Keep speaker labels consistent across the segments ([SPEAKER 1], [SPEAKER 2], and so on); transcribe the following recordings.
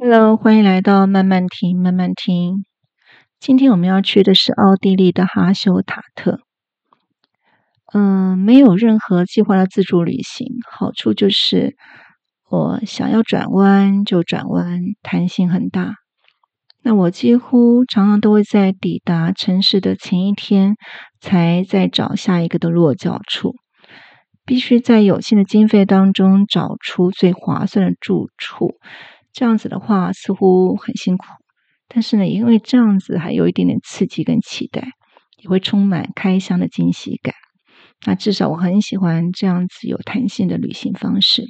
[SPEAKER 1] Hello，欢迎来到慢慢听，慢慢听。今天我们要去的是奥地利的哈修塔特。嗯、呃，没有任何计划的自助旅行，好处就是我想要转弯就转弯，弹性很大。那我几乎常常都会在抵达城市的前一天，才再找下一个的落脚处。必须在有限的经费当中找出最划算的住处。这样子的话似乎很辛苦，但是呢，因为这样子还有一点点刺激跟期待，也会充满开箱的惊喜感。那至少我很喜欢这样子有弹性的旅行方式。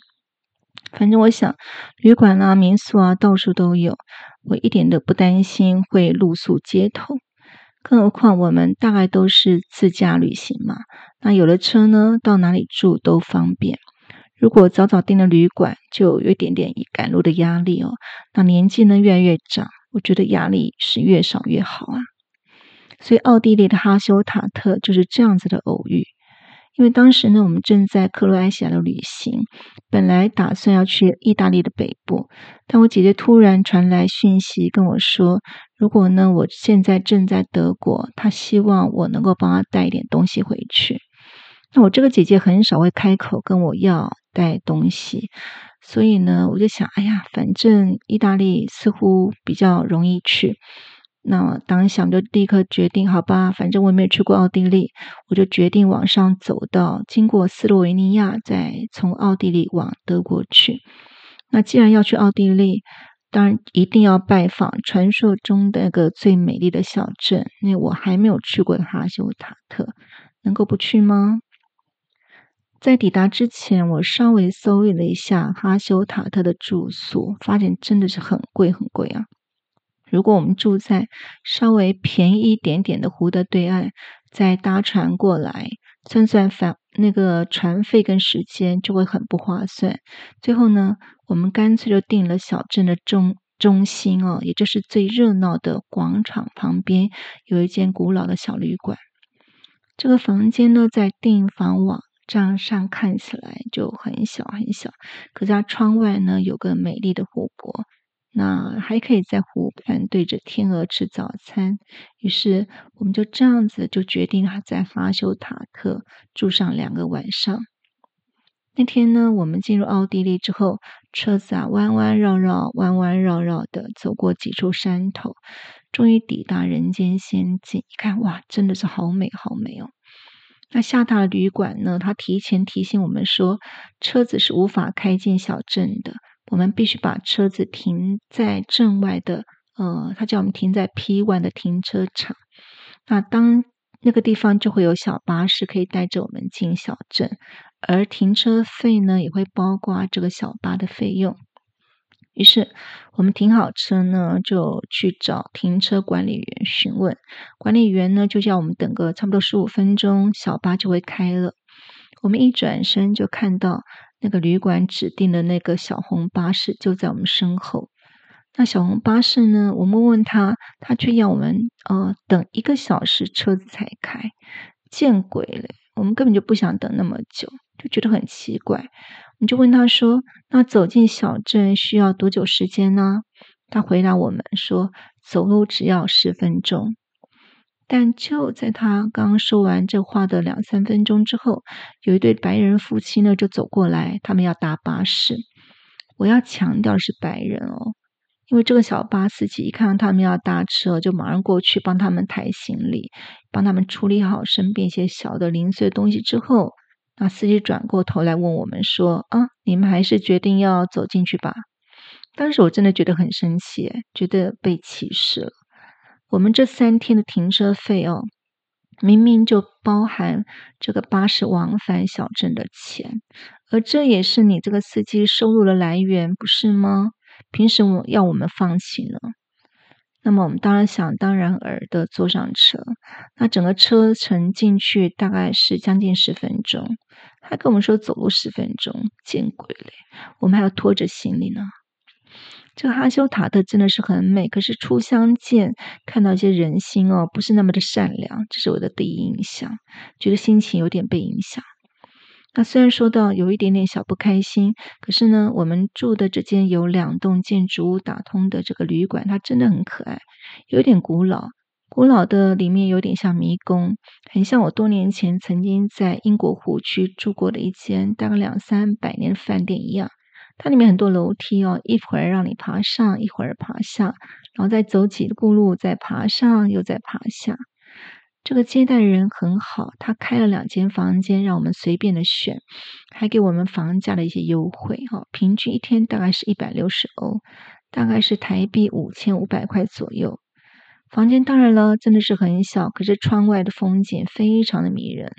[SPEAKER 1] 反正我想，旅馆啊、民宿啊，到处都有，我一点都不担心会露宿街头。更何况我们大概都是自驾旅行嘛，那有了车呢，到哪里住都方便。如果早早订了旅馆，就有一点点赶路的压力哦。那年纪呢越来越长，我觉得压力是越少越好啊。所以奥地利的哈修塔特就是这样子的偶遇。因为当时呢，我们正在克罗埃西亚的旅行，本来打算要去意大利的北部，但我姐姐突然传来讯息跟我说，如果呢我现在正在德国，她希望我能够帮她带一点东西回去。那我这个姐姐很少会开口跟我要带东西，所以呢，我就想，哎呀，反正意大利似乎比较容易去。那当想就立刻决定，好吧，反正我也没有去过奥地利，我就决定往上走到经过斯洛维尼亚，再从奥地利往德国去。那既然要去奥地利，当然一定要拜访传说中的那个最美丽的小镇，那我还没有去过的哈修塔特，能够不去吗？在抵达之前，我稍微搜了一下哈修塔特的住宿，发现真的是很贵很贵啊！如果我们住在稍微便宜一点点的湖的对岸，再搭船过来，算算返那个船费跟时间就会很不划算。最后呢，我们干脆就订了小镇的中中心哦，也就是最热闹的广场旁边有一间古老的小旅馆。这个房间呢，在订房网。这样上看起来就很小很小，可是它窗外呢，有个美丽的湖泊，那还可以在湖畔对着天鹅吃早餐。于是我们就这样子就决定在哈修塔克住上两个晚上。那天呢，我们进入奥地利之后，车子啊弯弯绕绕、弯弯绕绕的走过几处山头，终于抵达人间仙境。一看哇，真的是好美好美哦！那下榻的旅馆呢，他提前提醒我们说，车子是无法开进小镇的，我们必须把车子停在镇外的，呃，他叫我们停在 P1 的停车场。那当那个地方就会有小巴士可以带着我们进小镇，而停车费呢，也会包括这个小巴的费用。于是我们停好车呢，就去找停车管理员询问。管理员呢就叫我们等个差不多十五分钟，小巴就会开了。我们一转身就看到那个旅馆指定的那个小红巴士就在我们身后。那小红巴士呢，我们问他，他却要我们呃等一个小时车子才开。见鬼了！我们根本就不想等那么久，就觉得很奇怪。你就问他说：“那走进小镇需要多久时间呢？”他回答我们说：“走路只要十分钟。”但就在他刚说完这话的两三分钟之后，有一对白人夫妻呢就走过来，他们要搭巴士。我要强调是白人哦，因为这个小巴司机一看到他们要搭车，就马上过去帮他们抬行李，帮他们处理好身边一些小的零碎东西之后。那司机转过头来问我们说：“啊，你们还是决定要走进去吧？”当时我真的觉得很生气，觉得被歧视了。我们这三天的停车费哦，明明就包含这个巴士往返小镇的钱，而这也是你这个司机收入的来源，不是吗？凭什么要我们放弃呢？那么我们当然想当然耳的坐上车，那整个车程进去大概是将近十分钟，他跟我们说走路十分钟，见鬼嘞！我们还要拖着行李呢。这个哈修塔特真的是很美，可是初相见看到一些人心哦，不是那么的善良，这是我的第一印象，觉得心情有点被影响。那虽然说到有一点点小不开心，可是呢，我们住的这间有两栋建筑物打通的这个旅馆，它真的很可爱，有点古老。古老的里面有点像迷宫，很像我多年前曾经在英国湖区住过的一间大概两三百年的饭店一样。它里面很多楼梯哦，一会儿让你爬上，一会儿爬下，然后再走几步路，再爬上，又再爬下。这个接待人很好，他开了两间房间让我们随便的选，还给我们房价的一些优惠哈，平均一天大概是一百六十欧，大概是台币五千五百块左右。房间当然了，真的是很小，可是窗外的风景非常的迷人。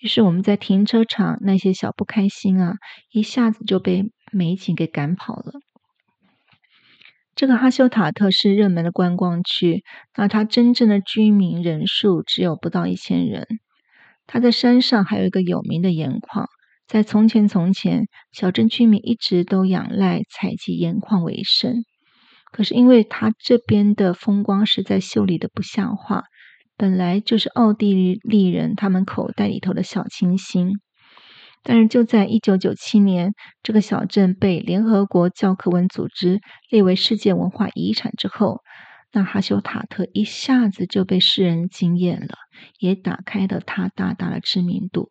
[SPEAKER 1] 于是我们在停车场那些小不开心啊，一下子就被美景给赶跑了。这个哈修塔特是热门的观光区，那它真正的居民人数只有不到一千人。它在山上还有一个有名的盐矿，在从前从前，小镇居民一直都仰赖采集盐矿为生。可是，因为它这边的风光实在秀丽的不像话，本来就是奥地利人他们口袋里头的小清新。但是，就在一九九七年，这个小镇被联合国教科文组织列为世界文化遗产之后，那哈修塔特一下子就被世人惊艳了，也打开了它大大的知名度，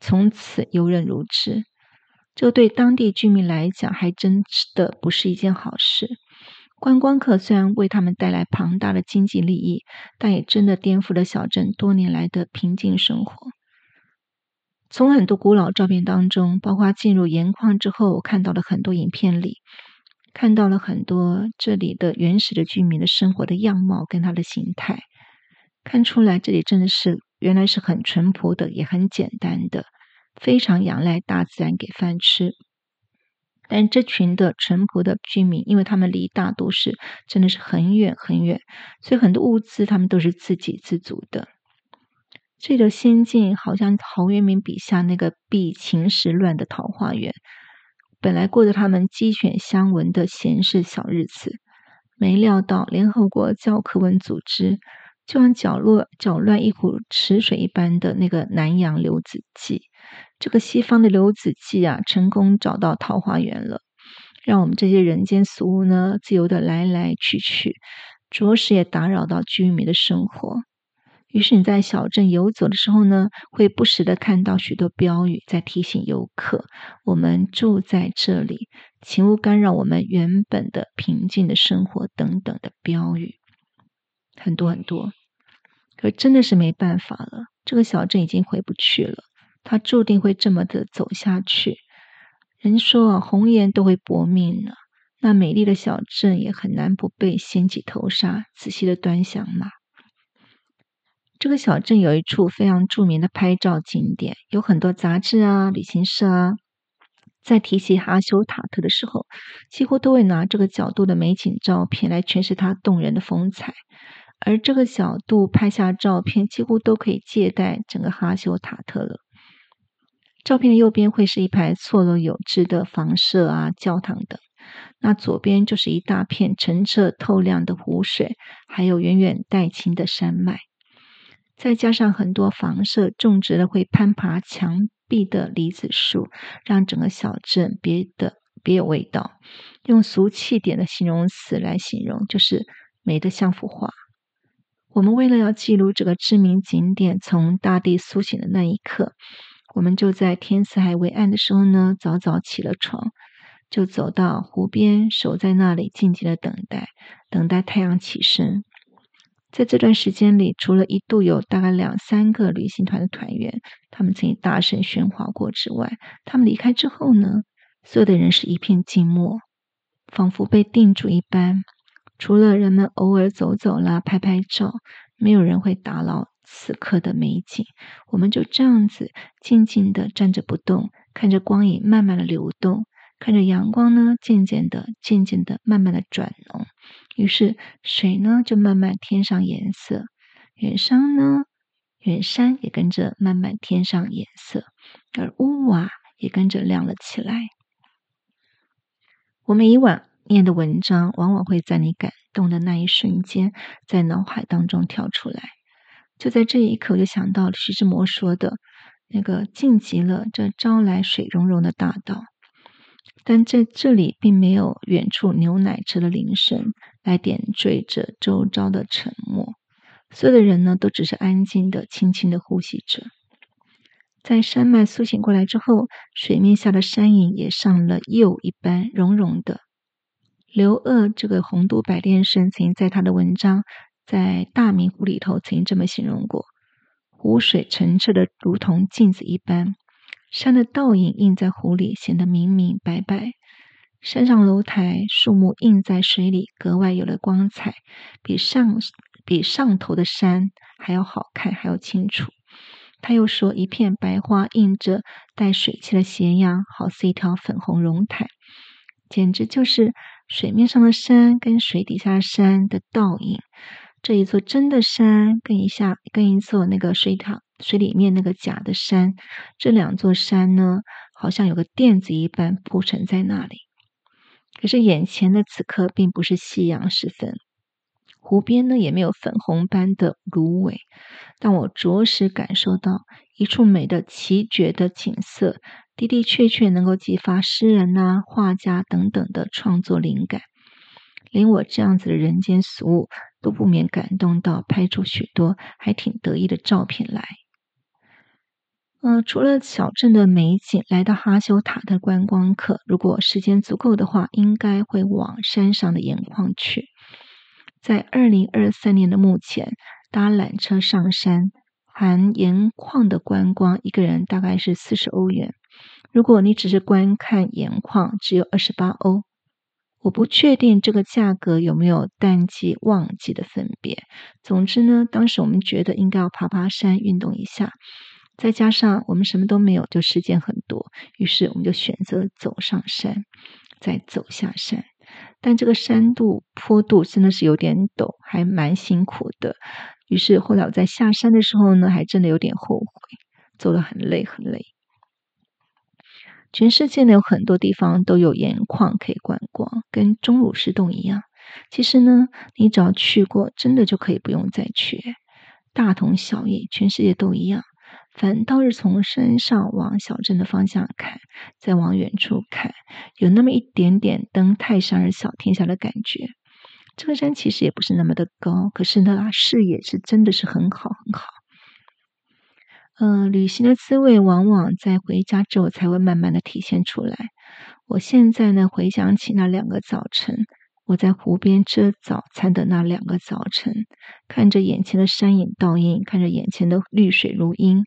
[SPEAKER 1] 从此游人如织。这对当地居民来讲，还真的不是一件好事。观光客虽然为他们带来庞大的经济利益，但也真的颠覆了小镇多年来的平静生活。从很多古老照片当中，包括进入盐矿之后，我看到了很多影片里，看到了很多这里的原始的居民的生活的样貌跟他的形态，看出来这里真的是原来是很淳朴的，也很简单的，非常仰赖大自然给饭吃。但这群的淳朴的居民，因为他们离大都市真的是很远很远，所以很多物资他们都是自给自足的。这个仙境好像陶渊明笔下那个避秦时乱的桃花源，本来过着他们鸡犬相闻的闲适小日子，没料到联合国教科文组织就像搅落搅乱一股池水一般的那个南洋刘子骥。这个西方的刘子骥啊，成功找到桃花源了，让我们这些人间俗物呢，自由的来来去去，着实也打扰到居民的生活。于是你在小镇游走的时候呢，会不时的看到许多标语在提醒游客：我们住在这里，请勿干扰我们原本的平静的生活等等的标语，很多很多。可真的是没办法了，这个小镇已经回不去了。它注定会这么的走下去。人说啊，红颜都会薄命呢。那美丽的小镇也很难不被掀起头纱，仔细的端详嘛。这个小镇有一处非常著名的拍照景点，有很多杂志啊、旅行社啊，在提起哈修塔特的时候，几乎都会拿这个角度的美景照片来诠释它动人的风采。而这个角度拍下照片，几乎都可以借代整个哈修塔特了。照片的右边会是一排错落有致的房舍啊、教堂等，那左边就是一大片澄澈透亮的湖水，还有远远带青的山脉，再加上很多房舍种植了会攀爬墙壁的梨子树，让整个小镇别的别有味道。用俗气点的形容词来形容，就是美得像幅画。我们为了要记录这个知名景点从大地苏醒的那一刻。我们就在天色还未暗的时候呢，早早起了床，就走到湖边，守在那里，静静的等待，等待太阳起身。在这段时间里，除了一度有大概两三个旅行团的团员，他们曾经大声喧哗过之外，他们离开之后呢，所有的人是一片静默，仿佛被定住一般。除了人们偶尔走走啦、拍拍照，没有人会打扰。此刻的美景，我们就这样子静静的站着不动，看着光影慢慢的流动，看着阳光呢渐渐的、渐渐的、慢慢的转浓，于是水呢就慢慢添上颜色，远山呢，远山也跟着慢慢添上颜色，而屋瓦也跟着亮了起来。我们以往念的文章，往往会在你感动的那一瞬间，在脑海当中跳出来。就在这一刻，我就想到了徐志摩说的：“那个晋级了这招来水溶溶的大道。但在这里并没有远处牛奶车的铃声来点缀着周遭的沉默，所有的人呢都只是安静的、轻轻的呼吸着。在山脉苏醒过来之后，水面下的山影也上了釉一般融融的。刘鄂这个洪都百炼生曾经在他的文章《在大明湖里头》曾经这么形容过：湖水澄澈的如同镜子一般，山的倒影映在湖里，显得明明白白。山上楼台、树木映在水里，格外有了光彩，比上比上头的山还要好看，还要清楚。他又说：“一片白花映着带水汽的斜阳，好似一条粉红绒毯，简直就是水面上的山跟水底下山的倒影。这一座真的山，跟一下跟一座那个水塔水里面那个假的山，这两座山呢，好像有个垫子一般铺陈在那里。可是眼前的此刻，并不是夕阳时分。”湖边呢，也没有粉红般的芦苇，但我着实感受到一处美的奇绝的景色，的的确确能够激发诗人呐、画家等等的创作灵感。连我这样子的人间俗物，都不免感动到拍出许多还挺得意的照片来。嗯、除了小镇的美景，来到哈修塔的观光客，如果时间足够的话，应该会往山上的盐矿去。在二零二三年的目前，搭缆车上山，含盐矿的观光，一个人大概是四十欧元。如果你只是观看盐矿，只有二十八欧。我不确定这个价格有没有淡季旺季的分别。总之呢，当时我们觉得应该要爬爬山，运动一下，再加上我们什么都没有，就时间很多，于是我们就选择走上山，再走下山。但这个山度坡度真的是有点陡，还蛮辛苦的。于是后来我在下山的时候呢，还真的有点后悔，走得很累很累。全世界呢有很多地方都有盐矿可以观光，跟钟乳石洞一样。其实呢，你只要去过，真的就可以不用再去，大同小异，全世界都一样。反倒是从山上往小镇的方向看，再往远处看，有那么一点点登泰山而小天下的感觉。这个山其实也不是那么的高，可是呢，视野是真的是很好很好。呃，旅行的滋味往往在回家之后才会慢慢的体现出来。我现在呢，回想起那两个早晨。我在湖边吃早餐的那两个早晨，看着眼前的山影倒映，看着眼前的绿水如茵，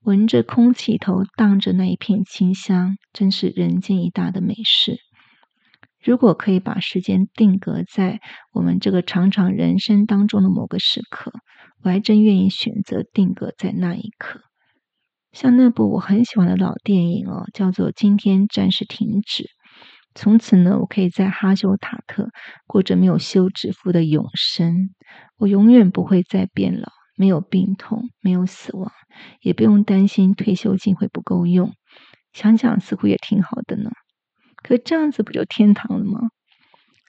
[SPEAKER 1] 闻着空气头荡着那一片清香，真是人间一大的美事。如果可以把时间定格在我们这个长长人生当中的某个时刻，我还真愿意选择定格在那一刻。像那部我很喜欢的老电影哦，叫做《今天暂时停止》。从此呢，我可以在哈修塔特过着没有休止符的永生。我永远不会再变老，没有病痛，没有死亡，也不用担心退休金会不够用。想想似乎也挺好的呢。可这样子不就天堂了吗？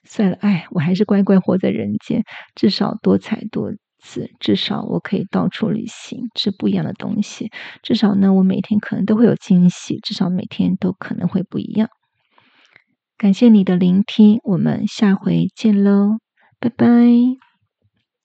[SPEAKER 1] 算了，哎，我还是乖乖活在人间，至少多彩多姿，至少我可以到处旅行，吃不一样的东西。至少呢，我每天可能都会有惊喜，至少每天都可能会不一样。感谢你的聆听，我们下回见喽，拜拜。